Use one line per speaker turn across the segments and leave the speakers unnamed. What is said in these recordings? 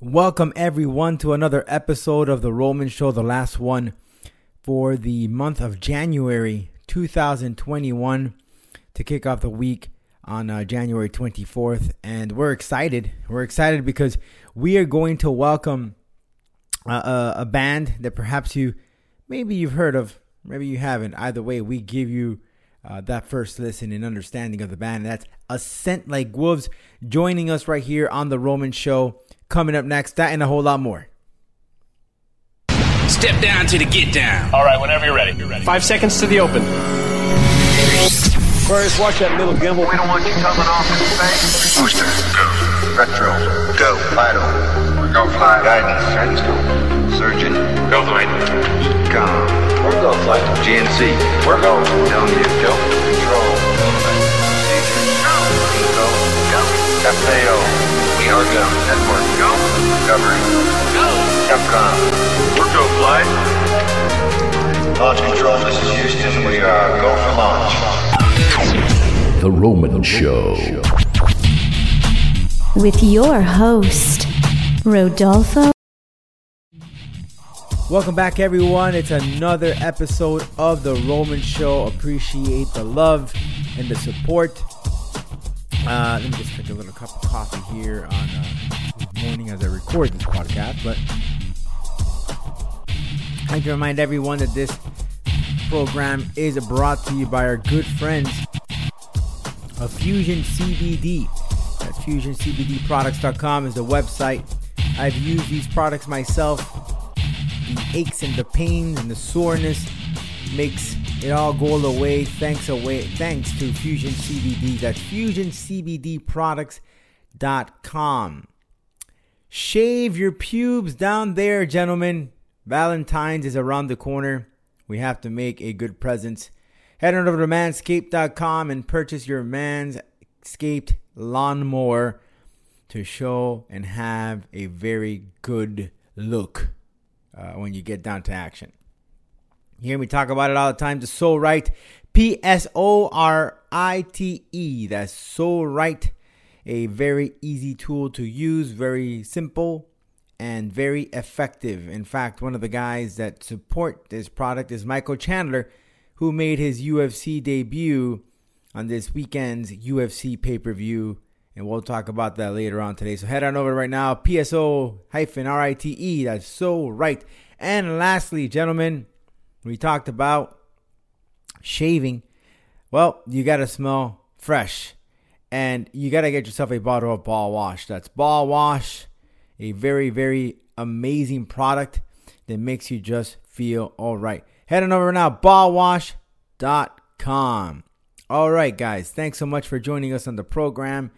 Welcome everyone to another episode of the Roman Show, the last one for the month of January 2021 to kick off the week on uh, January 24th. And we're excited. We're excited because we are going to welcome uh, a, a band that perhaps you maybe you've heard of, maybe you haven't. Either way, we give you uh, that first listen and understanding of the band. That's A Scent Like Wolves joining us right here on the Roman Show. Coming up next, that and a whole lot more.
Step down to the get down.
All right, whenever you're ready. You're ready.
Five seconds to the open.
Aquarius, watch that little gimbal.
We don't want you coming off in space.
Booster, go. Retro, go. Vital, go flight. Guidance, guidance, go. Surgeon,
Go flight.
Econ,
We're go flight.
GNC,
We're go.
telling you, go. Control, procedure, go. Go. FAO, we are go. Network, go. Discovery,
Go.
Capcom,
We're go flight.
launch control, this is Houston. We are go for launch.
The Roman Show.
with your host, Rodolfo
Welcome back, everyone. It's another episode of The Roman Show. Appreciate the love and the support. Uh, let me just take a little cup of coffee here on uh, morning as I record this podcast. But I'd like to remind everyone that this program is brought to you by our good friends of Fusion CBD. That's FusionCBDProducts.com is the website. I've used these products myself the aches and the pains and the soreness makes it all goes away thanks away thanks to Fusion CBD. That's FusionCBDProducts.com. Shave your pubes down there, gentlemen. Valentine's is around the corner. We have to make a good presence. Head on over to manscaped.com and purchase your Manscaped lawnmower to show and have a very good look uh, when you get down to action. You hear me talk about it all the time. The So Right, P S O R I T E. That's So Right. A very easy tool to use, very simple and very effective. In fact, one of the guys that support this product is Michael Chandler, who made his UFC debut on this weekend's UFC pay per view. And we'll talk about that later on today. So head on over right now, PSO hyphen R I T E. That's so right. And lastly, gentlemen, we talked about shaving. Well, you got to smell fresh. And you got to get yourself a bottle of Ball Wash. That's Ball Wash, a very, very amazing product that makes you just feel all right. Head on over now, ballwash.com. All right, guys, thanks so much for joining us on the program.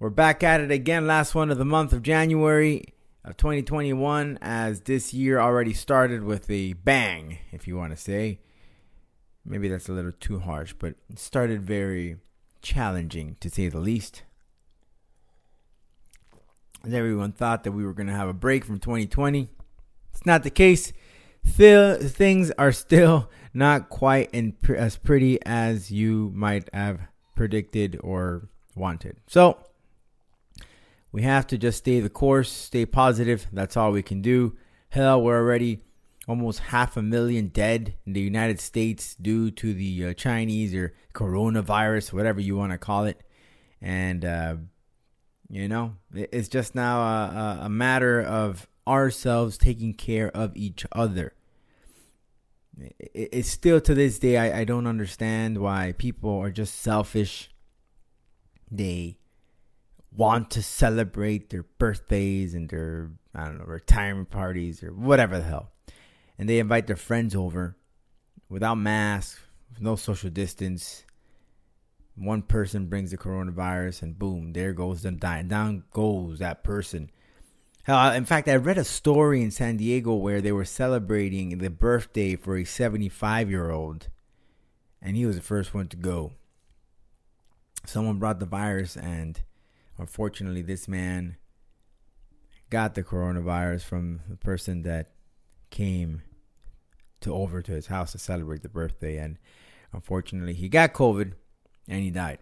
We're back at it again, last one of the month of January of 2021, as this year already started with a bang, if you want to say. Maybe that's a little too harsh, but it started very challenging to say the least. As everyone thought that we were going to have a break from 2020. It's not the case. Still, things are still not quite in, as pretty as you might have predicted or wanted. So, we have to just stay the course, stay positive. That's all we can do. Hell, we're already almost half a million dead in the United States due to the uh, Chinese or coronavirus, whatever you want to call it. And, uh, you know, it's just now a, a matter of ourselves taking care of each other. It's still to this day, I, I don't understand why people are just selfish. They want to celebrate their birthdays and their, I don't know, retirement parties or whatever the hell and they invite their friends over without masks, with no social distance. One person brings the coronavirus, and boom, there goes them dying. Down goes that person. Hell, in fact, I read a story in San Diego where they were celebrating the birthday for a 75 year old, and he was the first one to go. Someone brought the virus, and unfortunately, this man got the coronavirus from the person that came to over to his house to celebrate the birthday and unfortunately he got covid and he died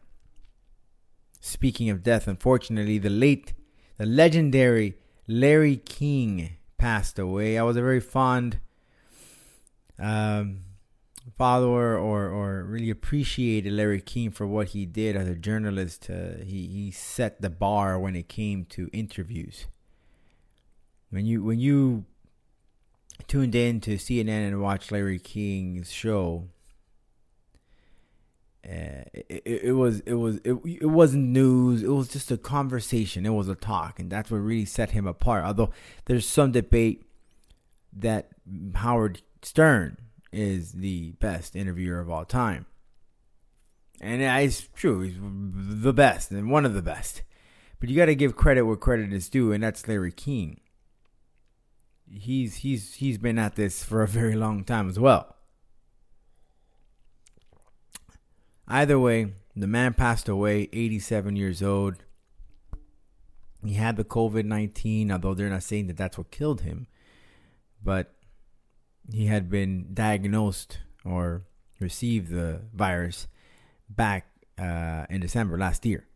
speaking of death unfortunately the late the legendary Larry King passed away. I was a very fond um, follower or, or really appreciated Larry King for what he did as a journalist. Uh, he, he set the bar when it came to interviews. When you when you tuned in to CNN and watched Larry King's show, uh, it, it, it, was it was it, it wasn't news. It was just a conversation. It was a talk, and that's what really set him apart. Although there's some debate that Howard Stern is the best interviewer of all time, and it's true. He's the best and one of the best. But you got to give credit where credit is due, and that's Larry King. He's he's he's been at this for a very long time as well. Either way, the man passed away, 87 years old. He had the COVID 19, although they're not saying that that's what killed him. But he had been diagnosed or received the virus back uh, in December last year.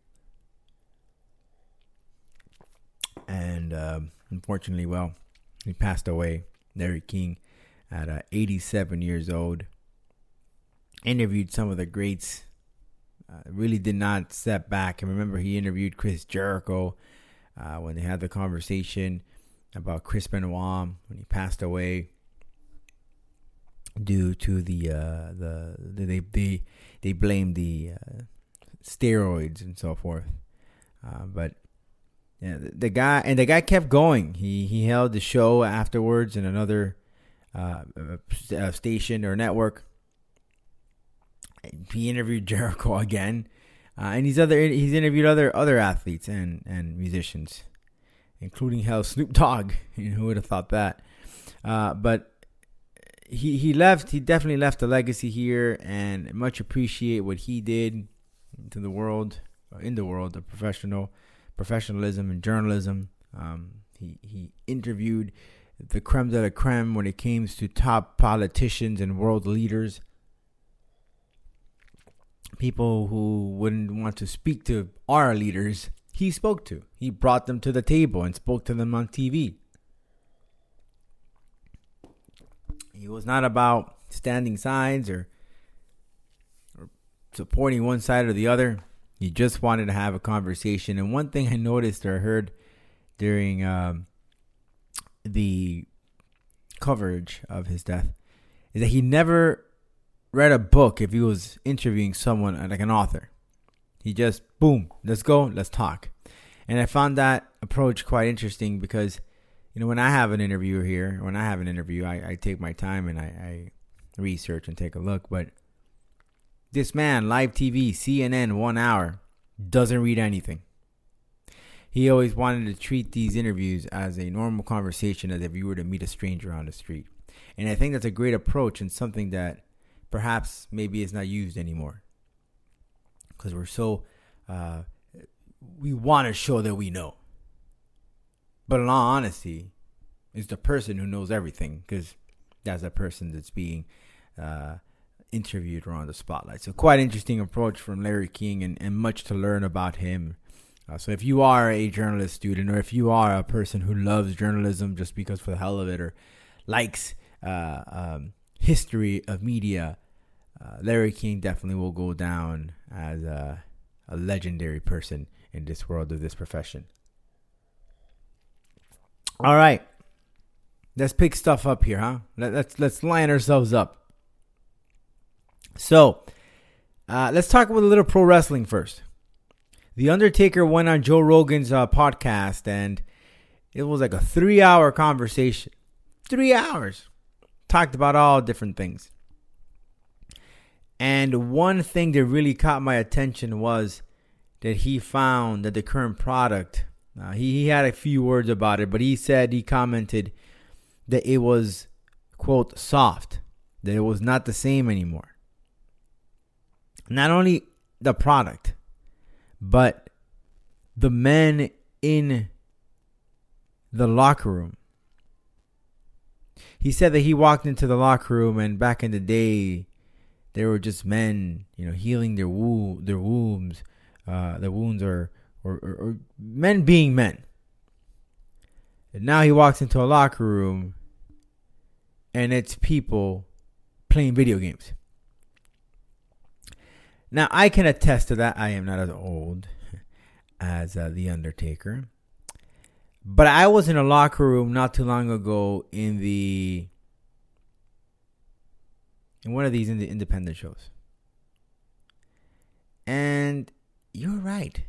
And uh, unfortunately, well, he passed away, Larry King, at uh, 87 years old interviewed some of the greats. Uh, really did not step back. And remember, he interviewed Chris Jericho uh, when they had the conversation about Chris Benoit when he passed away due to the uh, the, the they they they blamed the uh, steroids and so forth. Uh, but yeah, the, guy and the guy kept going. He he held the show afterwards in another uh, station or network he interviewed Jericho again, uh, and he's other he's interviewed other other athletes and and musicians, including hell Snoop Dogg. You know, who would have thought that? Uh, but he he left. He definitely left a legacy here, and much appreciate what he did to the world, uh, in the world of professional professionalism and journalism. Um, he he interviewed the creme de la creme when it came to top politicians and world leaders people who wouldn't want to speak to our leaders, he spoke to. He brought them to the table and spoke to them on TV. He was not about standing sides or, or supporting one side or the other. He just wanted to have a conversation. And one thing I noticed or heard during um, the coverage of his death is that he never read a book if he was interviewing someone like an author. He just boom, let's go, let's talk. And I found that approach quite interesting because, you know, when I have an interviewer here, when I have an interview, I, I take my time and I, I research and take a look. But this man, live TV, CNN, one hour, doesn't read anything. He always wanted to treat these interviews as a normal conversation as if you were to meet a stranger on the street. And I think that's a great approach and something that perhaps maybe is not used anymore because we're so uh, we want to show that we know. But in all honesty, it's the person who knows everything because that's the person that's being uh, interviewed or on the spotlight. So quite interesting approach from Larry King and, and much to learn about him. Uh, so if you are a journalist student or if you are a person who loves journalism just because for the hell of it or likes uh, um, history of media, uh, Larry King definitely will go down as a, a legendary person in this world of this profession. All right, let's pick stuff up here, huh? Let, us let's line ourselves up. So, uh, let's talk about a little pro wrestling first. The Undertaker went on Joe Rogan's uh, podcast, and it was like a three-hour conversation. Three hours talked about all different things. And one thing that really caught my attention was that he found that the current product, uh, he, he had a few words about it, but he said, he commented that it was, quote, soft, that it was not the same anymore. Not only the product, but the men in the locker room he said that he walked into the locker room and back in the day, there were just men, you know, healing their wo- their wounds, uh, their wounds, or or, or or men being men. And now he walks into a locker room and it's people playing video games. Now, I can attest to that. I am not as old as uh, The Undertaker. But I was in a locker room not too long ago in the in one of these in the independent shows. And you're right.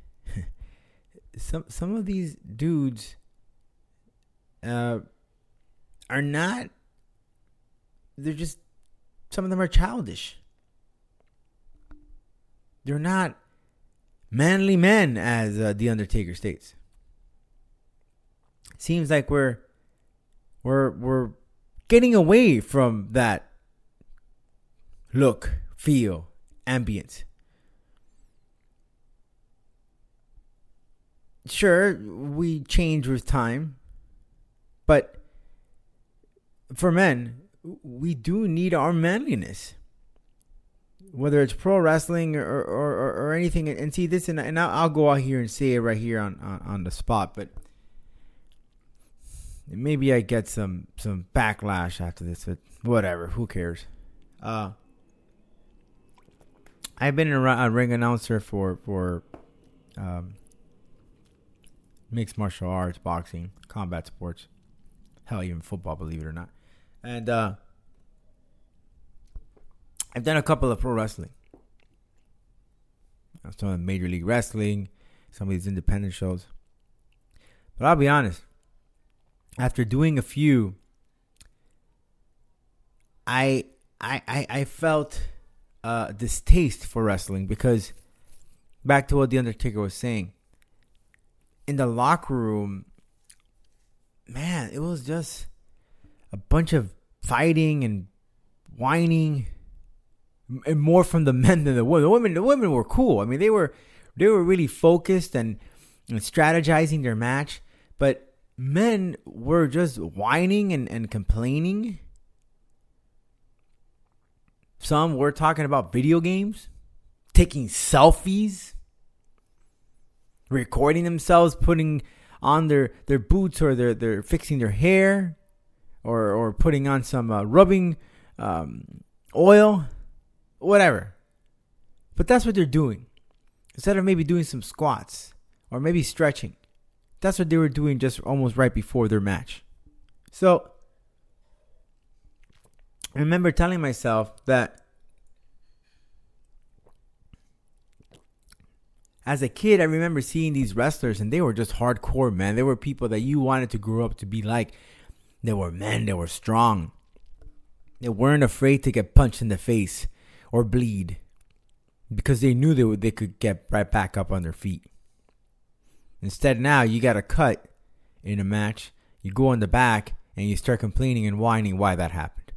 Some some of these dudes uh, are not they're just some of them are childish. They're not manly men, as uh, the Undertaker states. Seems like we're we're we're getting away from that look, feel, ambience. Sure, we change with time, but for men, we do need our manliness. Whether it's pro wrestling or or, or, or anything and see this and, and I'll, I'll, go out here and say it right here on, on, on the spot but maybe I get some some backlash after this but whatever who cares? Uh I've been a, ring announcer for for um, mixed martial arts boxing combat sports hell even football believe it or not and uh I've done a couple of pro wrestling. I've done Major League Wrestling, some of these independent shows. But I'll be honest, after doing a few, I I I, I felt uh, distaste for wrestling because back to what the Undertaker was saying. In the locker room, man, it was just a bunch of fighting and whining and more from the men than the women. The women, the women were cool. I mean, they were they were really focused and, and strategizing their match. But men were just whining and, and complaining. Some were talking about video games, taking selfies, recording themselves, putting on their, their boots or they're, they're fixing their hair or, or putting on some uh, rubbing um, oil whatever. But that's what they're doing. Instead of maybe doing some squats or maybe stretching, that's what they were doing just almost right before their match. So I remember telling myself that as a kid, I remember seeing these wrestlers and they were just hardcore, man. They were people that you wanted to grow up to be like. They were men, they were strong. They weren't afraid to get punched in the face or bleed because they knew they would, they could get right back up on their feet. Instead, now you got a cut in a match. You go in the back and you start complaining and whining why that happened.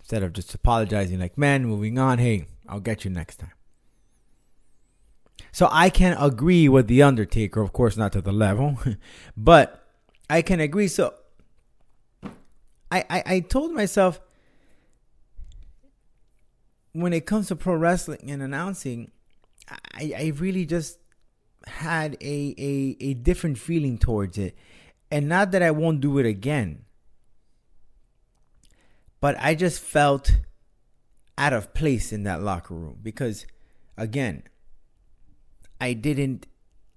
Instead of just apologizing, like, man, moving on. Hey, I'll get you next time. So I can agree with the Undertaker, of course, not to the level, but I can agree. So I, I, I told myself when it comes to pro wrestling and announcing, I, I really just had a, a, a different feeling towards it. And not that I won't do it again, but I just felt out of place in that locker room because, again, I didn't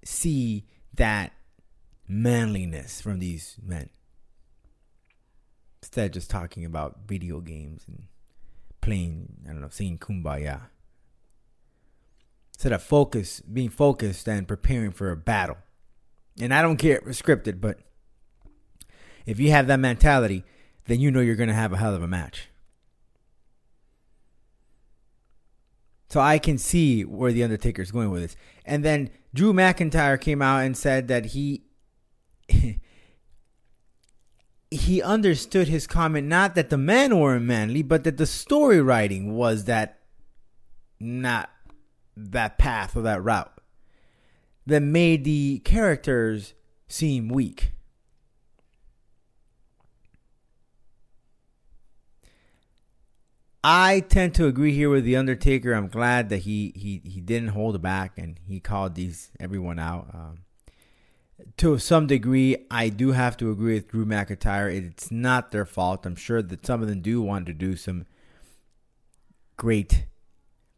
see that manliness from these men. Instead, just talking about video games and playing, I don't know, singing Kumbaya. Instead of focus, being focused and preparing for a battle. And I don't care if it's scripted, but if you have that mentality, then you know you're going to have a hell of a match. So I can see where the Undertaker is going with this. And then Drew McIntyre came out and said that he he understood his comment not that the men weren't manly, but that the story writing was that not that path or that route that made the characters seem weak. I tend to agree here with the Undertaker. I'm glad that he he he didn't hold back and he called these everyone out. Um, to some degree, I do have to agree with Drew McIntyre. It's not their fault. I'm sure that some of them do want to do some great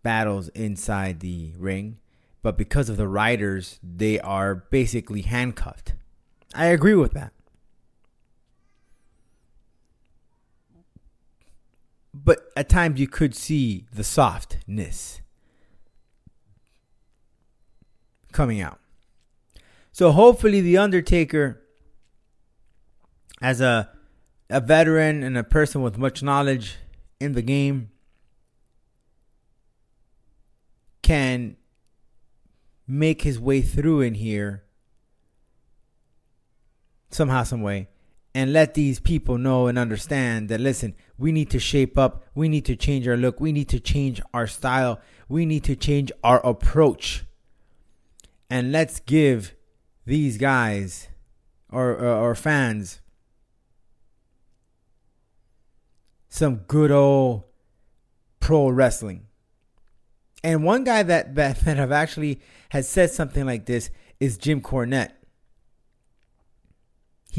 battles inside the ring, but because of the writers, they are basically handcuffed. I agree with that. But at times you could see the softness coming out. So hopefully the Undertaker as a a veteran and a person with much knowledge in the game can make his way through in here somehow some way and let these people know and understand that listen we need to shape up we need to change our look we need to change our style we need to change our approach and let's give these guys or or, or fans some good old pro wrestling. And one guy that that, that have actually has said something like this is Jim Cornette.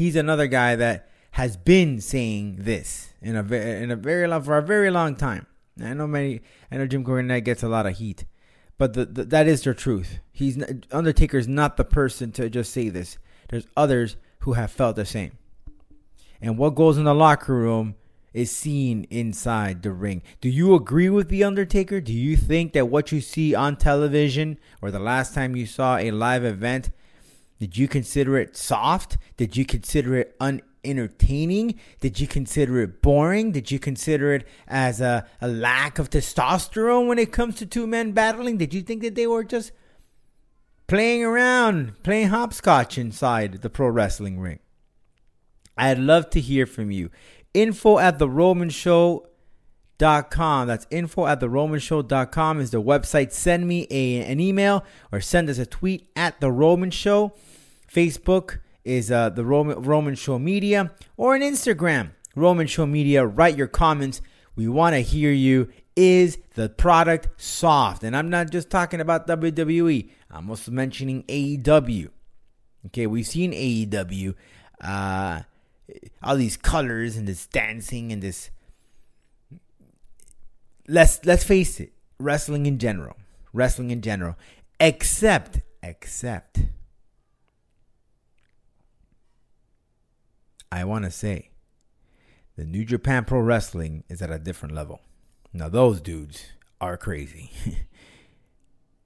He's another guy that has been saying this in a in a very long for a very long time. I know many. I know Jim Cornette gets a lot of heat, but the, the, that is the truth. He's Undertaker is not the person to just say this. There's others who have felt the same. And what goes in the locker room is seen inside the ring. Do you agree with the Undertaker? Do you think that what you see on television or the last time you saw a live event, did you consider it soft? Did you consider it unentertaining? Did you consider it boring? Did you consider it as a, a lack of testosterone when it comes to two men battling? Did you think that they were just playing around, playing hopscotch inside the pro wrestling ring? I'd love to hear from you. Info at the Roman Show dot com. That's info at the Roman Show dot com is the website. Send me a, an email or send us a tweet at the Roman Show. Facebook is uh, the Roman, Roman Show Media or an Instagram, Roman Show Media. Write your comments. We want to hear you. Is the product soft? And I'm not just talking about WWE. I'm also mentioning AEW. Okay, we've seen AEW. Uh, all these colors and this dancing and this. Let's let's face it, wrestling in general, wrestling in general, except except I want to say the New Japan Pro Wrestling is at a different level. Now, those dudes are crazy.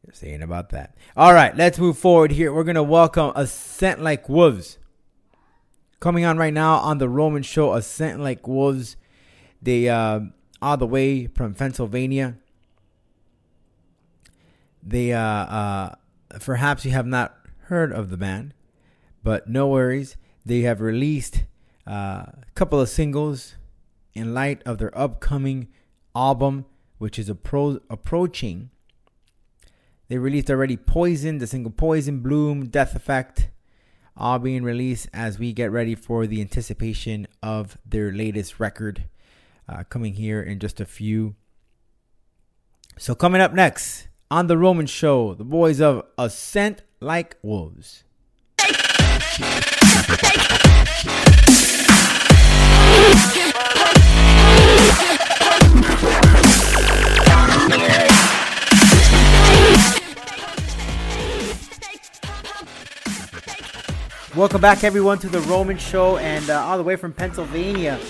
Just saying about that. All right, let's move forward here. We're going to welcome A Scent Like Wolves. Coming on right now on the Roman Show, A Scent Like Wolves. They uh, all the way from Pennsylvania. They uh, uh, perhaps you have not heard of the band, but no worries. They have released uh, couple of singles in light of their upcoming album, which is appro- approaching. They released already Poison, the single Poison, Bloom, Death Effect, all being released as we get ready for the anticipation of their latest record uh, coming here in just a few. So, coming up next on The Roman Show, the boys of A Scent Like Wolves. Welcome back, everyone, to the Roman Show, and uh, all the way from Pennsylvania,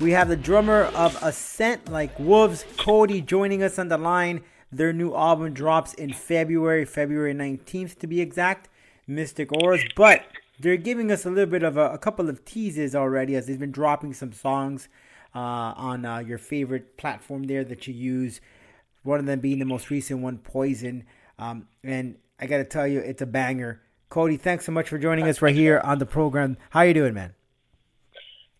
we have the drummer of A Scent Like Wolves, Cody, joining us on the line. Their new album drops in February, February 19th to be exact, Mystic Auras. But they're giving us a little bit of a, a couple of teases already as they've been dropping some songs uh, on uh, your favorite platform there that you use. One of them being the most recent one, Poison. Um, and I got to tell you, it's a banger. Cody, thanks so much for joining us right here on the program. How you doing, man?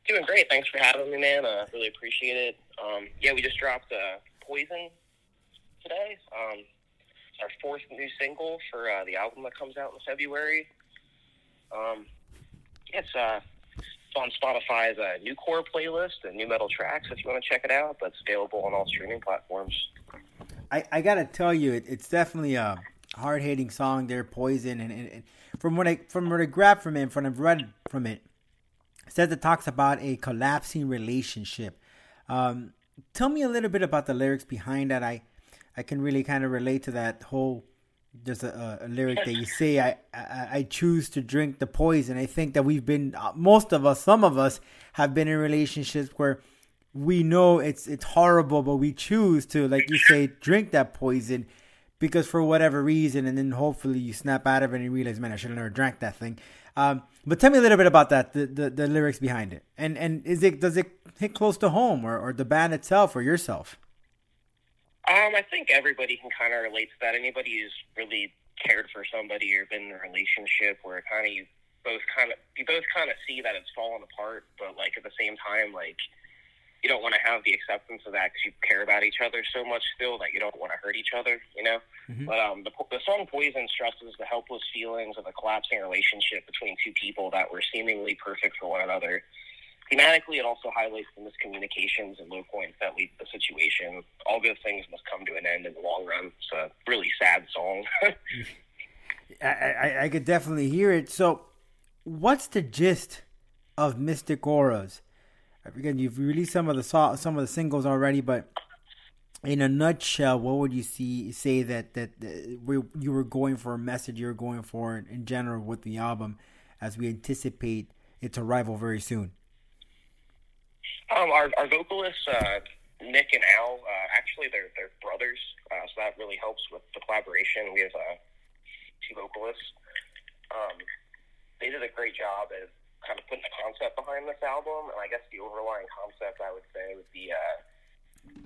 Doing great. Thanks for having me, man. Uh, really appreciate it. Um, yeah, we just dropped uh, Poison today. Um, our fourth new single for uh, the album that comes out in February. Um, it's uh, it's on Spotify's uh, new core playlist and new metal tracks if you want to check it out. That's available on all streaming platforms.
I, I gotta tell you, it, it's definitely a hard hitting song there, Poison, and, and, and from what I from what I grabbed from it, from what I've read from it, it says it talks about a collapsing relationship. Um, tell me a little bit about the lyrics behind that. I I can really kind of relate to that whole. There's a, a lyric that you say, I, I I choose to drink the poison. I think that we've been uh, most of us, some of us, have been in relationships where we know it's it's horrible, but we choose to, like you say, drink that poison because for whatever reason, and then hopefully you snap out of it and you realize, man, I should have never drank that thing. Um, but tell me a little bit about that, the, the, the lyrics behind it, and and is it does it hit close to home, or, or the band itself, or yourself?
Um, I think everybody can kind of relate to that. Anybody who's really cared for somebody or been in a relationship where kind of you both kind of you both kind of see that it's fallen apart, but like at the same time, like you don't want to have the acceptance of that because you care about each other so much still that you don't want to hurt each other, you know. Mm-hmm. But um, the, the song "Poison" stresses the helpless feelings of a collapsing relationship between two people that were seemingly perfect for one another. Thematically, it also highlights the miscommunications and low points that lead to the situation. All good things must come to an end in the long run. It's a really sad song.
I, I, I could definitely hear it. So, what's the gist of Mystic Auras? Again, you've released some of the some of the singles already, but in a nutshell, what would you see say that that, we, you were going for a message you were going for in general with the album, as we anticipate its arrival very soon?
Um, our, our vocalists, uh, Nick and Al, uh, actually they're they're brothers, uh, so that really helps with the collaboration. We have uh, two vocalists. Um, they did a great job at kind of putting the concept behind this album, and I guess the overlying concept I would say would be uh,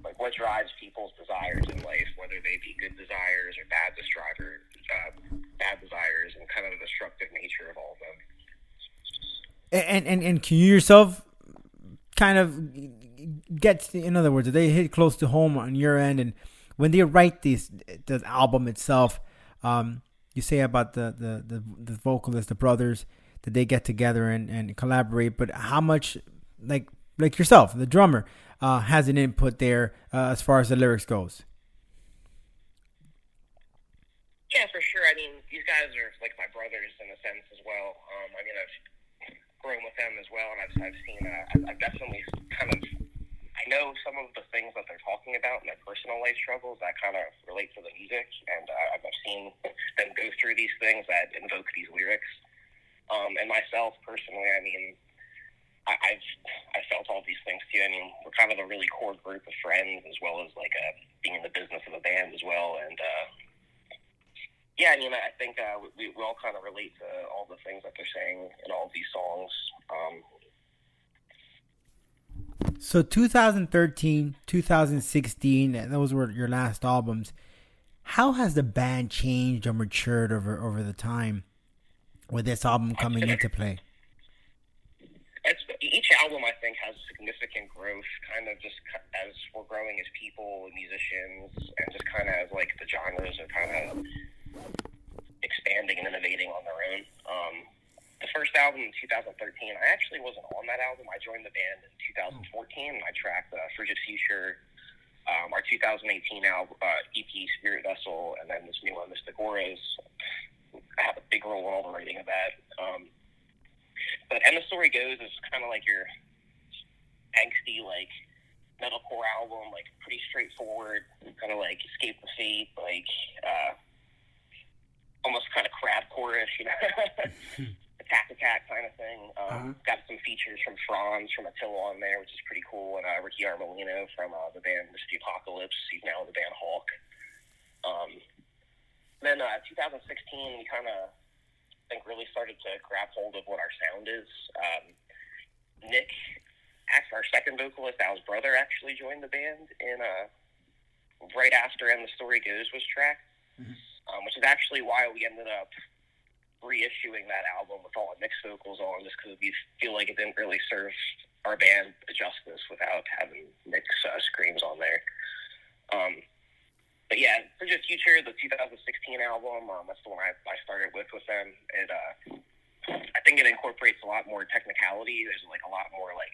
like what drives people's desires in life, whether they be good desires or bad desire, uh, bad desires, and kind of the destructive nature of all of them.
And and and can you yourself kind of get in other words, they hit close to home on your end, and when they write this the album itself, um, you say about the the the, the the brothers that they get together and, and collaborate, but how much like like yourself, the drummer, uh, has an input there uh, as far as the lyrics goes.
Yeah, for sure. I mean, these guys are like my brothers in a sense as well. Um, I mean, I've grown with them as well, and I've, I've seen, uh, I've, I've definitely kind of, I know some of the things that they're talking about in their personal life struggles that kind of relate to the music, and uh, I've seen them go through these things that invoke these lyrics. Um, and myself personally, I mean, I, I've I felt all these things too. I mean, we're kind of a really core group of friends, as well as like a, uh, being in the business of a band as well. And uh, yeah, I mean, I think uh, we we all kind of relate to all the things that they're saying in all these songs. Um,
so 2013, 2016, those were your last albums. How has the band changed or matured over over the time? with this album coming into play?
It's, each album, I think, has significant growth, kind of just as we're growing as people and musicians, and just kind of as like the genres are kind of expanding and innovating on their own. Um, the first album in 2013, I actually wasn't on that album. I joined the band in 2014, and I tracked uh, Frigid Future, um, our 2018 album, uh, EP Spirit Vessel, and then this new one, Mystic Auras. I have a big role in all the writing of that. Um, but and the story goes is kind of like your angsty like metalcore album, like pretty straightforward, kind of like escape the fate, like uh, almost kind of crab chorus, you know, attack attack kind of thing. Um, uh-huh. Got some features from Fronz from Attila on there, which is pretty cool, and uh, Ricky Armellino from uh, the band This or the Apocalypse. He's now in the band Hawk. Um, then uh, 2016, we kind of I think really started to grab hold of what our sound is. Um, Nick, our second vocalist, Al's brother, actually joined the band in uh, right after "And the Story Goes" was tracked, mm-hmm. Um, which is actually why we ended up reissuing that album with all the mixed vocals on, just because we feel like it didn't really serve our band justice without having mixed uh, screams on there. Um, but yeah, Frigid Future, the 2016 album, um, that's the one I, I started with with them. It, uh, I think it incorporates a lot more technicality. There's like a lot more like,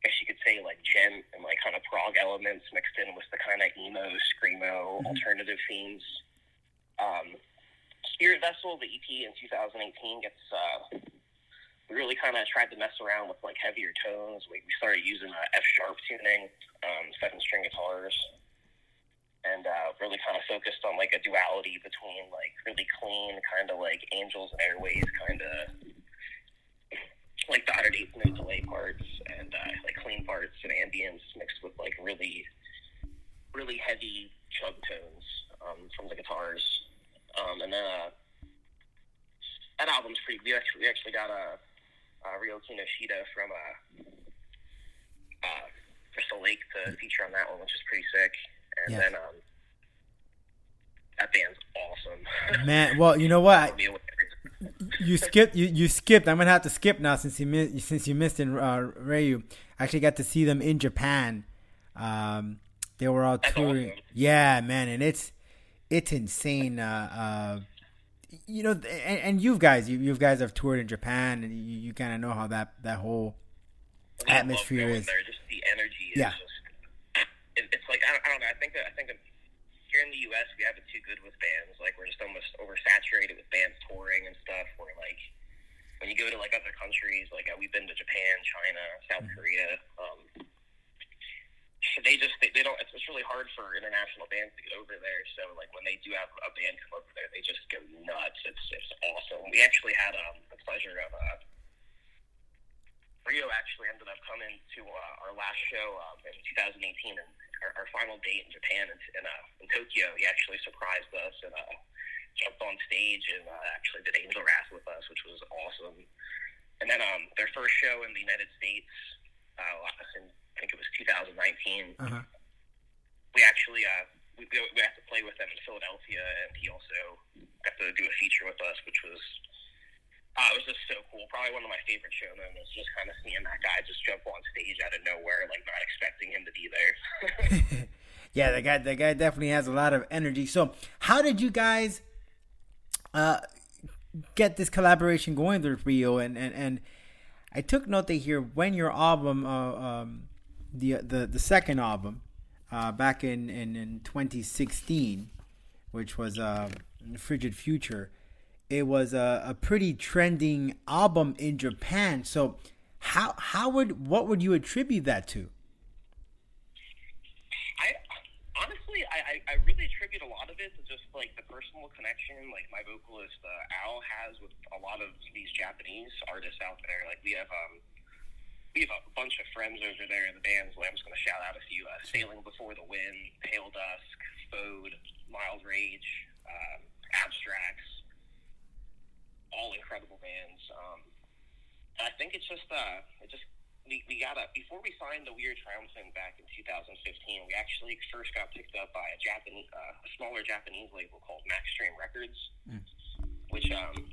I guess you could say like djent and like kind of prog elements mixed in with the kind of emo, screamo, mm-hmm. alternative themes. Um, Spirit Vessel, the EP in 2018 gets. Uh, we really kind of tried to mess around with like heavier tones. We, we started using uh, F sharp tuning, um, seven string guitars, and uh, really kind of focused on like a duality between like really clean, kind of like Angels and Airwaves, kind of like dotted eighth note delay parts and uh, like clean parts and ambience mixed with like really, really heavy chug tones um, from the guitars. Um, and then uh, that album's pretty. We actually we actually got a uh, Ryo Kinoshita from uh, uh, Crystal Lake to feature on that one, which is pretty sick. And
Yeah.
then um, that band's awesome.
Man, well, you know what? I-
Blow me away.
you skipped. You, you skipped. I'm gonna have to skip now since you missed. Since you missed in uh, Ryo. I actually got to see them in Japan. Um, they were all
That's
touring.
awesome.
Yeah, man, and it's it's insane. Uh, uh, you know, and, and you guys, you, you guys have toured in Japan, and you, you kind of know how that that whole atmosphere is.
There. Just the energy. Is
Yeah.
Just, it, it's like I don't, I don't know. I think that I think that here in the U.S. we have it too good with bands. Like we're just almost oversaturated with bands touring and stuff. Where like when you go to like other countries, like uh, we've been to Japan, China, South
Mm-hmm.
Korea. Um, they just they, they don't. It's, it's really hard for international bands to get over there. So like when they do have a band come over there, they just go nuts. It's it's awesome. We actually had um, the pleasure of. Uh, Ryo actually ended up coming to uh, our last show um, in 2018, and our, our final date in Japan in, in, uh, in Tokyo. He actually surprised us and uh, jumped on stage and uh, actually did Angel Wrath with us, which was awesome. And then um, their first show in the United States, uh, in, I think it was 2019
Uh-huh.
we actually uh, we, we we got to play with them in Philadelphia, and he also got to do a feature with us, which was uh, it was just so cool. Probably one of my favorite show moments. Was just kind of seeing that guy just jump on stage out of nowhere, like not expecting him to be there.
yeah, the guy, the guy definitely has a lot of energy. So, how did you guys uh, get this collaboration going with Ryo? And and and I took note that here when your album, uh, um, the the the second album, uh, back in, in in 2016, which was uh, Frigid Future, it was a, a pretty trending album in Japan. So, how how would what would you attribute that to?
I honestly, I, I, really attribute a lot of it to just like the personal connection, like my vocalist uh, Al has with a lot of these Japanese artists out there. Like we have um, we have a bunch of friends over there in the bands. I'm just going to shout out a few: uh, Sailing Before the Wind, Pale Dusk, Fode, Mild Rage, um, Abstracts. All incredible bands. Um, and I think it's just uh, it just we, we got a before we signed the We Are Triumphant back in 2015. We actually first got picked up by a Japanese, uh, a smaller Japanese label called Maxstream Records, which um,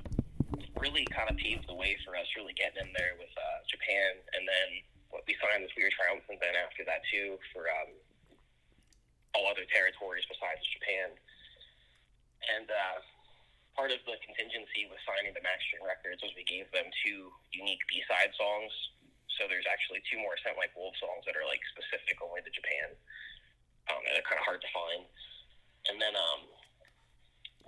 really kind of paved the way for us really getting in there with uh, Japan. And then what we signed this We Are Triumphant then after that too for um, all other territories besides Japan. And uh, part of the contingency with signing the Maxstream Records was we gave them two unique B-side songs. So there's actually two more Scent Like Wolf songs that are like specific only to Japan. Um, and they're kind of hard to find. And then um,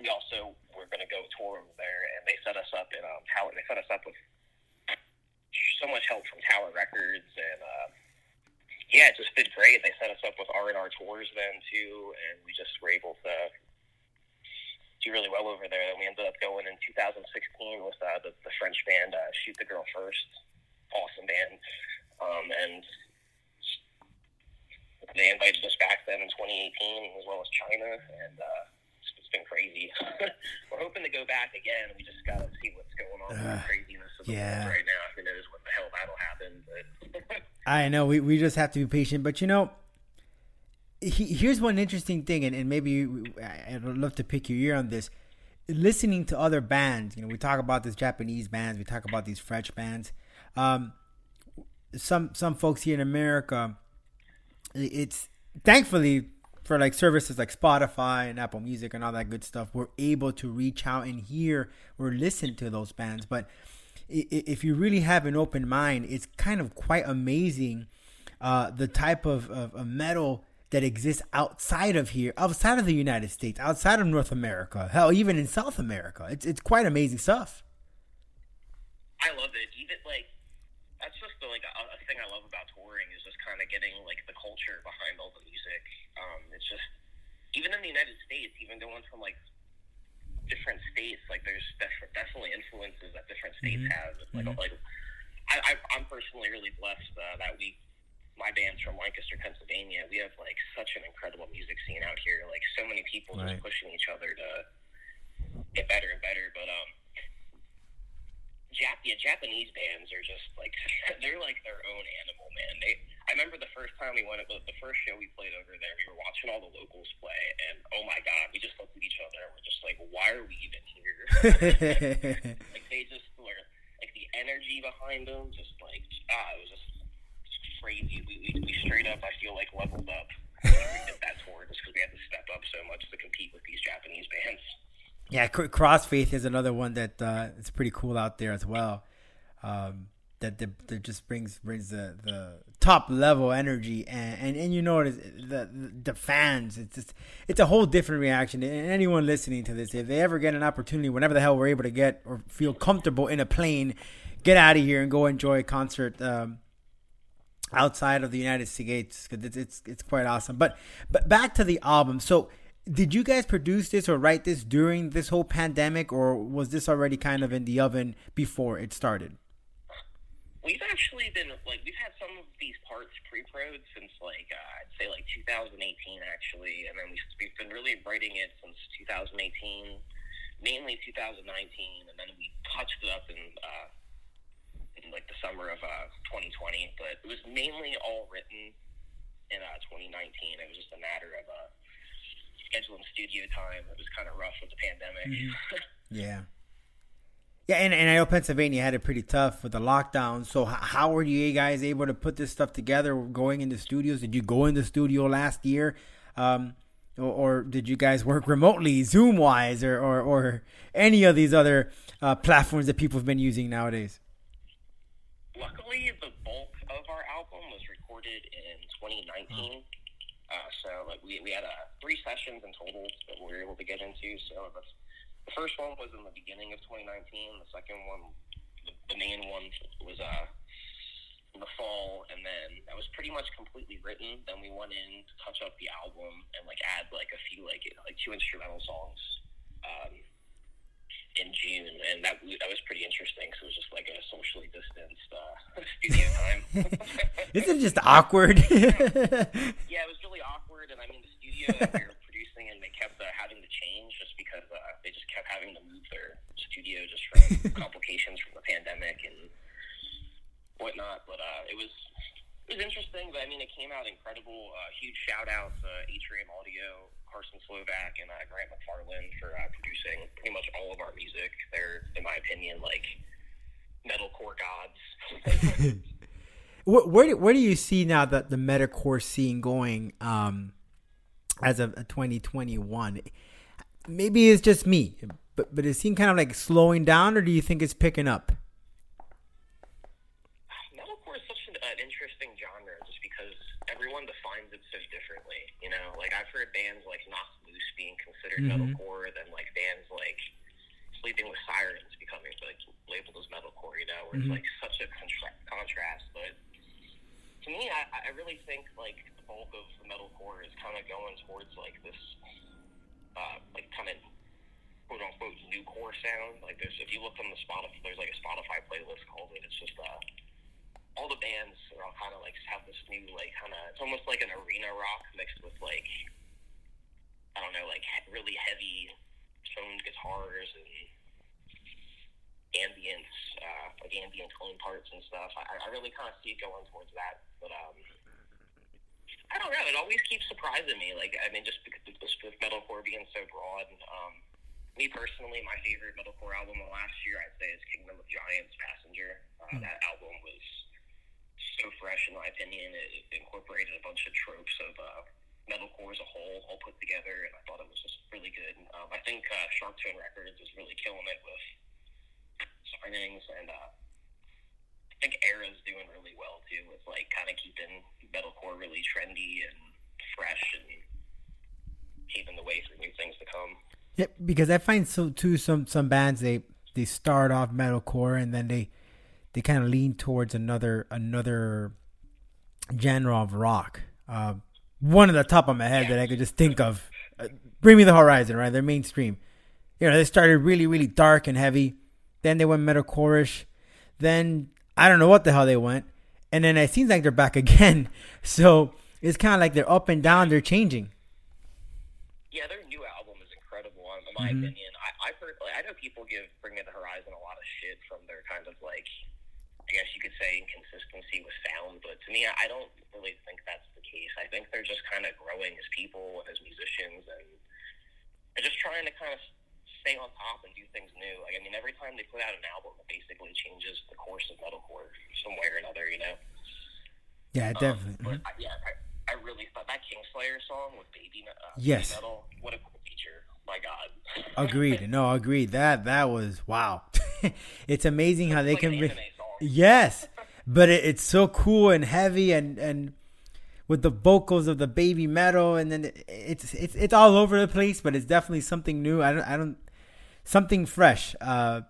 we also were going to go tour over there, and they set us up in um, Tower. They set us up with so much help from Tower Records, and uh, yeah, it just did great. They set us up with R and R tours then too, and we just were able to do really well over there. And we ended up going in 2016 with uh, the, the French band uh, Shoot the Girl First, awesome band, um, and they invited us back then in 2018 as well as China, and uh, it's, been crazy. We're hoping to go back again. We just got to see what's going on with
Uh,
the craziness of the
yeah.
world right now. Who knows what the hell that'll happen? But
I know we, we just have to be patient, but you know, he, here's one interesting thing, and, and maybe I'd love to pick your ear on this. Listening to other bands, you know, we talk about these Japanese bands, we talk about these French bands. Um, some some folks here in America, it's thankfully for like services like Spotify and Apple Music and all that good stuff, we're able to reach out and hear or listen to those bands. But if you really have an open mind, it's kind of quite amazing uh, the type of, of, of metal that exists outside of here, outside of the United States, outside of North America, hell, even in South America. It's it's quite amazing stuff.
I love it. Even like that's just the, like a, a thing I love about touring is just kind of getting like the culture behind all the music. Um, it's just even in the United States, even going from like different states, like there's def- definitely influences that different states
Mhm.
have. Like
Mhm.
like I, I, I'm personally really blessed uh, that we my band's from Lancaster, Pennsylvania. We have like such an incredible music scene out here. Like so many people
Right.
just pushing each other to get better and better. But um, Jap- yeah, Japanese bands are just like they're like their own animal, man. They. I remember the first time we went, the the first show we played over there. We were watching all the locals play, and oh my god, we just looked at each other and we're just like, why are we even here? like they just were like the energy behind them, just like ah, it was just, just crazy. We, we we straight up, I feel like leveled up. we did that tour just because we had to step up so much to compete with these Japanese bands.
Yeah, Cr- Crossfaith is another one that uh, is pretty cool out there as well. Um, that, that just brings brings the, the top level energy and, and, and you know the the fans it's just it's a whole different reaction and anyone listening to this if they ever get an opportunity whenever the hell we're able to get or feel comfortable in a plane get out of here and go enjoy a concert um, outside of the United States because it's, it's it's quite awesome. But but back to the album. So did you guys produce this or write this during this whole pandemic, or was this already kind of in the oven before it started?
We've actually been like we've had some of these parts pre-prod since like uh, I'd say like 2018 actually, and then we, we've been really writing it since 2018, mainly 2019, and then we touched it up in uh, in like the summer of uh, 2020. But it was mainly all written in uh, 2019. It was just a matter of uh, scheduling studio time. It was kind of rough with the pandemic.
Yeah. Yeah, and, and I know Pennsylvania had it pretty tough with the lockdown. So how were you guys able to put this stuff together? Going into studios? Did you go in the studio last year, um, or, or did you guys work remotely, Zoom wise, or, or or any of these other uh, platforms that people have been using nowadays?
Luckily, the bulk of our album was recorded in 2019. Uh, so like we, we had uh, three sessions in total that we were able to get into. So that's, the first one was in the beginning of 2019. The second one, the, the main one, was uh, in the fall, and then that was pretty much completely written. Then we went in to touch up the album and like add like a few like like two instrumental songs. Um, in June, and that that was pretty interesting. So it was just like a socially distanced uh, studio time.
Isn't it just awkward?
yeah, it was really awkward, and I mean the studio that we were producing, and they kept uh, having to change just because uh, they just kept having to move their studio just from complications from the pandemic and whatnot. But uh, it was it was interesting. But I mean, it came out incredible. Uh, huge shout out to Atrium Audio, Carson Slovak, and uh, Grant McFarland for uh, producing pretty much all of our music. They're, in my opinion, like metalcore gods.
where, where do, where do you see now that the metalcore scene going um, as of 2021? Maybe it's just me, but but is it kind of like slowing down, or do you think it's picking up?
metalcore is such an, an interesting genre just because everyone defines it so differently. You know, like I've heard bands like Knocked Loose being considered
Mhm.
metalcore, then like bands like Sleeping with Sirens becoming like labeled as metalcore. You know, where
Mhm.
it's like such a contra- contrast. But to me, I, I really think like the bulk of the metalcore is kind of going towards like this, uh, like kind of quote unquote new core sound. Like there's if you look on the Spotify, there's like a Spotify playlist called it. It's just uh all the bands are all kind of like have this new like kind of it's almost like an arena rock mixed with like I don't know like he- really heavy toned guitars and ambience uh, like ambient tone parts and stuff. I, I really kind of see it going towards that, but um. I don't know. It always keeps surprising me. Like, I mean, just because with with metalcore being so broad. Um, me personally, my favorite metalcore album of last year, I'd say, is Kingdom of Giants Passenger. Uh, That album was so fresh, in my opinion. It, it incorporated a bunch of tropes of uh, metalcore as a whole, all put together, and I thought it was just really good. Um, I think uh, SharpTone Records is really killing it with signings, and uh, I think Era's doing really well too with like kind of keeping metalcore really trendy and fresh
and paving the way for new things to come. Yep, because I find so too some some bands they they start off metalcore and then they they kind of lean towards another another genre of rock. Uh, one at the top of my head that I could just think of, uh, Bring Me the Horizon, right? They're mainstream. You know, they started really really dark and heavy, then they went metalcore-ish, then I don't know what the hell they went, and then it seems like they're back again. So it's kind of like they're up and down, they're changing.
Yeah, their new album is incredible. In my
Mhm.
opinion, I I, per- like, I know people give Bring Me the Horizon a lot of shit from their kind of like, I guess you could say inconsistency was found, but to me, I don't really think that's the case. I think they're just kind of growing as people and as musicians, and they're just trying to kind of stay on top and do things new. Like, I mean, every time they put out an album, it basically changes the course of metalcore some way or another. You know.
Yeah,
Um,
definitely.
but I, yeah, I, I really thought that Kingslayer song with Baby, uh,
Yes.
Baby Metal, what a cool feature. My God.
Agreed. No, agreed. That that was wow. it's amazing how they
like
can.
an
Be,
anime song.
Yes, but it, it's so cool and heavy and and with the vocals of the baby metal and then it, it's it's it's all over the place. But it's definitely something new. I don't I don't something fresh. Uh,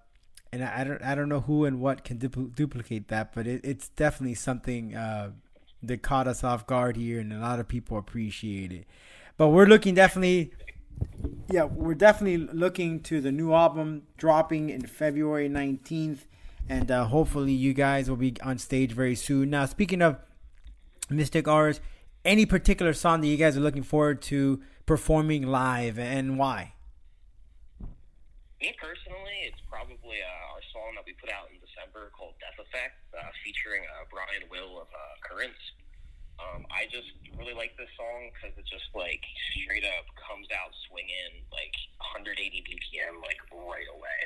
and I, I don't I don't know who and what can dupl- duplicate that, but it, it's definitely something uh, that caught us off guard here, and a lot of people appreciate it. But we're looking definitely yeah, we're definitely looking to the new album dropping in February 19th. And uh, hopefully, you guys will be on stage very soon. Now, speaking of Mystic Auras, any particular song that you guys are looking forward to performing live and why?
Me personally, it's probably uh, our song that we put out in December called Death Effect, uh, featuring uh, Brian Will of uh, Currents. Um, I just really like this song because it just like straight up comes out swinging like 180 BPM like right away.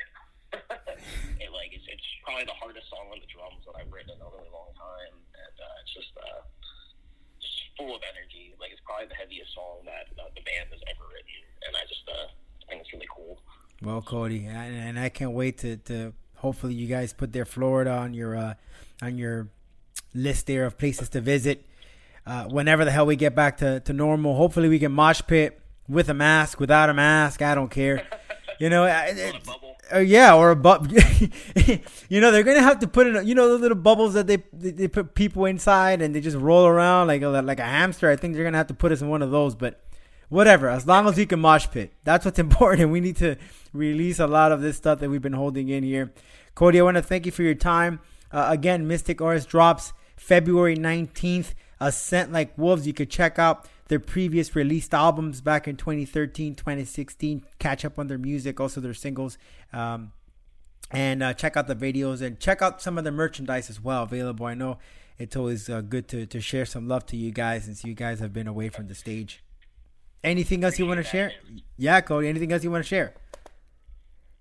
It like it's, it's probably the hardest song on the drums that I've written in a really long time, and uh, it's just uh, just full of energy. Like it's probably the heaviest song that uh, the band has ever written, and I just uh, I think it's really cool.
Well, Cody, and, and I can't wait to, to hopefully you guys put their Florida on your uh, on your list there of places to visit. Uh, whenever the hell we get back to, to normal, hopefully we can mosh pit with a mask, without a mask. I don't care. You know, it, uh, yeah, or a bubble. you know, they're gonna have to put in. You know, the little bubbles that they, they they put people inside and they just roll around like a, like a hamster. I think they're gonna have to put us in one of those, but whatever. As long as we can mosh pit, that's what's important. We need to release a lot of this stuff that we've been holding in here. Cody, I want to thank you for your time. Uh, again, Mystic Auras drops February 19th. A scent Like Wolves. You could check out their previous released albums back in 2013, 2016. Catch up on their music, also their singles. Um, and uh, check out the videos and check out some of the merchandise as well available. I know it's always uh, good to, to share some love to you guys since you guys have been away from the stage. Anything else you want to share? Yeah, Cody. Anything else you want to share?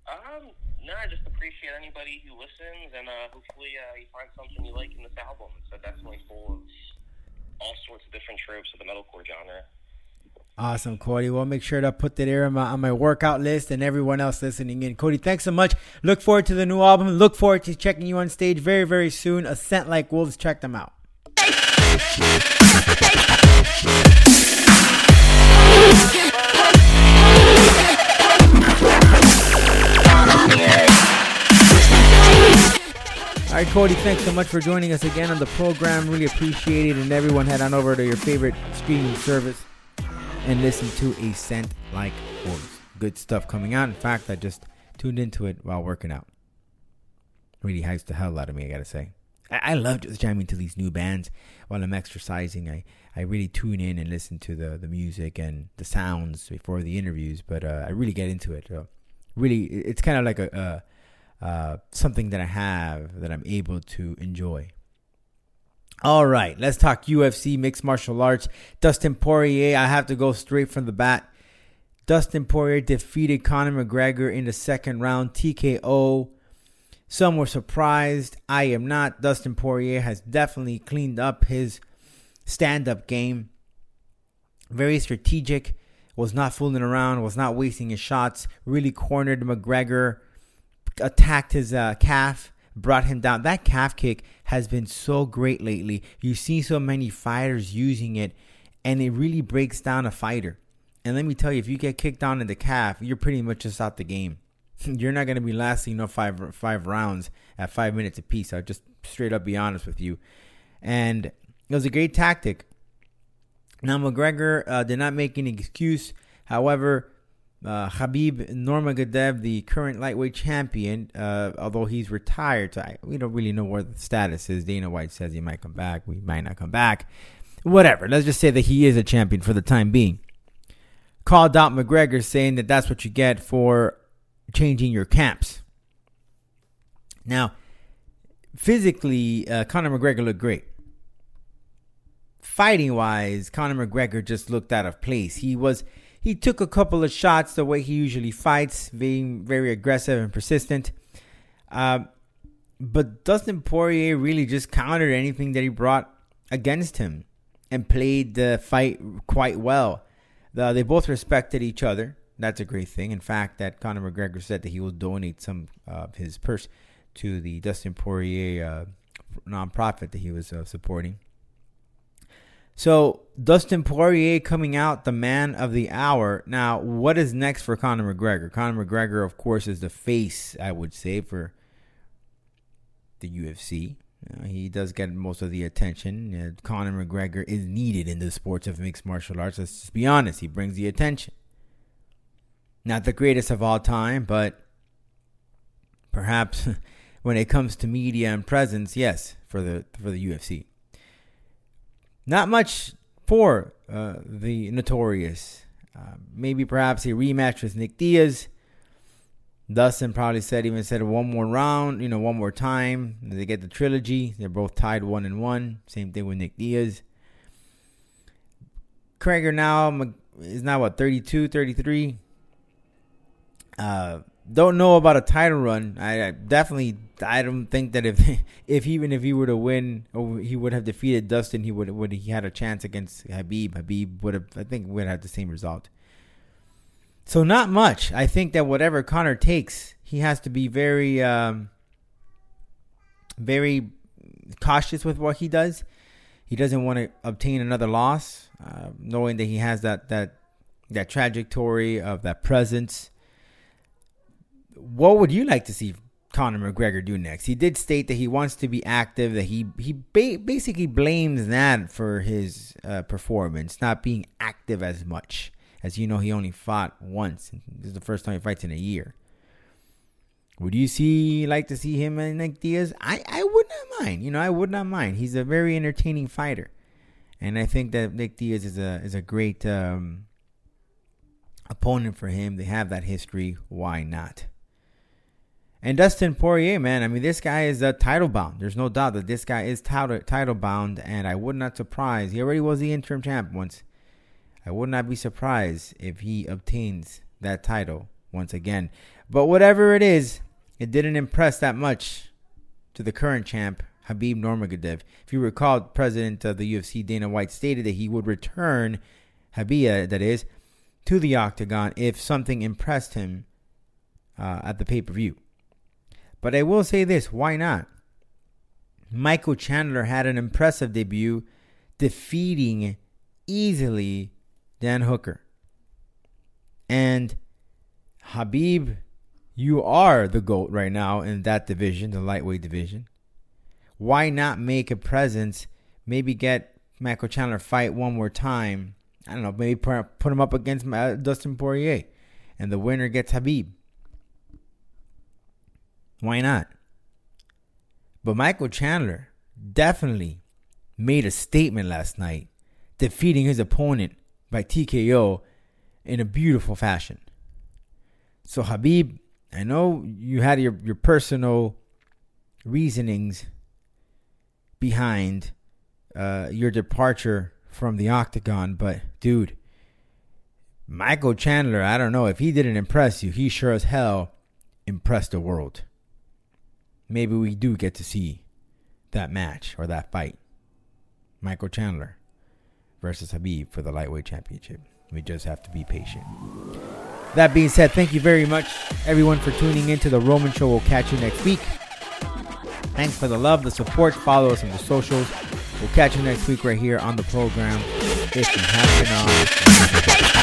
Um, no, I just appreciate anybody who listens, and uh, hopefully uh, you find something you like in this album. It's uh, definitely full of all sorts of different tropes of the metalcore genre.
Awesome, Cody. We'll make sure to put that there on my, on my workout list and everyone else listening in. Cody, thanks so much. Look forward to the new album. Look forward to checking you on stage very, very soon. A Scent Like Wolves. Check them out. Right, Cody, thanks so much for joining us again on the program. Really appreciate it. And everyone, head on over to your favorite streaming service and listen to A Scent Like Wolves. Good stuff coming out. In fact, I just tuned into it while working out. Really hypes the hell out of me, I gotta say. I, I love just jamming to these new bands while I'm exercising. I, I really tune in and listen to the, the music and the sounds before the interviews, but uh, I really get into it. Really, it's kind of like a, a uh, something that I have that I'm able to enjoy. All right, let's talk UFC mixed martial arts. Dustin Poirier, I have to go straight from the bat. Dustin Poirier defeated Conor McGregor in the second round TKO. Some were surprised. I am not. Dustin Poirier has definitely cleaned up his stand up game. Very strategic, was not fooling around, was not wasting his shots, really cornered McGregor attacked his uh, calf, brought him down. That calf kick has been so great lately. You see so many fighters using it, and it really breaks down a fighter. And let me tell you, if you get kicked down in the calf, you're pretty much just out the game. you're not going to be lasting no five five rounds at five minutes apiece. I'll just straight up be honest with you. And it was a great tactic. Now McGregor uh, did not make any excuse. However, uh, Khabib Nurmagomedov, the current lightweight champion, uh, although he's retired, so I, we don't really know what the status is. Dana White says he might come back. We might not come back. Whatever. Let's just say that he is a champion for the time being. Called out McGregor, saying that that's what you get for changing your camps. Now, physically, uh, Conor McGregor looked great. Fighting wise, Conor McGregor just looked out of place. He was he took a couple of shots the way he usually fights, being very aggressive and persistent. Uh, but Dustin Poirier really just countered anything that he brought against him and played the fight quite well. The, they both respected each other. That's a great thing. In fact, that Conor McGregor said that he will donate some of his purse to the Dustin Poirier uh, nonprofit that he was uh, supporting. So Dustin Poirier coming out the man of the hour. Now, what is next for Conor McGregor? Conor McGregor, of course, is the face, I would say, for the UFC. Uh, he does get most of the attention. Uh, Conor McGregor is needed in the sports of mixed martial arts. Let's just be honest. He brings the attention. Not the greatest of all time, but perhaps when it comes to media and presence, yes, for the for the UFC. Not much for uh, the notorious. Uh, maybe perhaps a rematch with Nick Diaz. Dustin probably said even said one more round, you know, one more time. They get the trilogy. They're both tied one and one. Same thing with Nick Diaz. Crager now is now what 32, 33. Uh, don't know about a title run. I, I, definitely I don't think that if if even if he were to win or he would have defeated Dustin, he would would he had a chance against Khabib. Khabib would have I think would have the same result. So not much. I think that whatever Conor takes, he has to be very um, very cautious with what he does. He doesn't want to obtain another loss, uh, knowing that he has that that that trajectory of that presence what would you like to see Conor McGregor do next? He did state that he wants to be active. That he he ba- basically blames that for his uh, performance, not being active as much. As you know, he only fought once. This is the first time he fights in a year. Would you see like to see him and Nick Diaz? I I would not mind. You know, I would not mind. He's a very entertaining fighter, and I think that Nick Diaz is a is a great um, opponent for him. They have that history. Why not? And Dustin Poirier, man, I mean, this guy is a uh, title bound. There's no doubt that this guy is title title bound, and I would not surprise. He already was the interim champ once. I would not be surprised if he obtains that title once again. But whatever it is, it didn't impress that much to the current champ, Khabib Nurmagomedov. If you recall, President of the UFC Dana White stated that he would return Khabib, that is, to the octagon if something impressed him uh, at the pay per view. But I will say this why not? Michael Chandler had an impressive debut, defeating easily Dan Hooker. And Khabib, you are the GOAT right now in that division, the lightweight division. Why not make a presence? Maybe get Michael Chandler fight one more time. I don't know, maybe put him up against uh, Dustin Poirier. And the winner gets Khabib. Why not? But Michael Chandler definitely made a statement last night, defeating his opponent by TKO in a beautiful fashion. So, Khabib, I know you had your, your personal reasonings behind uh, your departure from the octagon, but dude, Michael Chandler, I don't know if he didn't impress you, he sure as hell impressed the world maybe we do get to see that match or that fight. Michael Chandler versus Khabib for the lightweight championship. We just have to be patient. That being said, thank you very much, everyone, for tuning in to the Roman Show. We'll catch you next week. Thanks for the love, the support. Follow us on the socials. We'll catch you next week right here on the program. You have been on.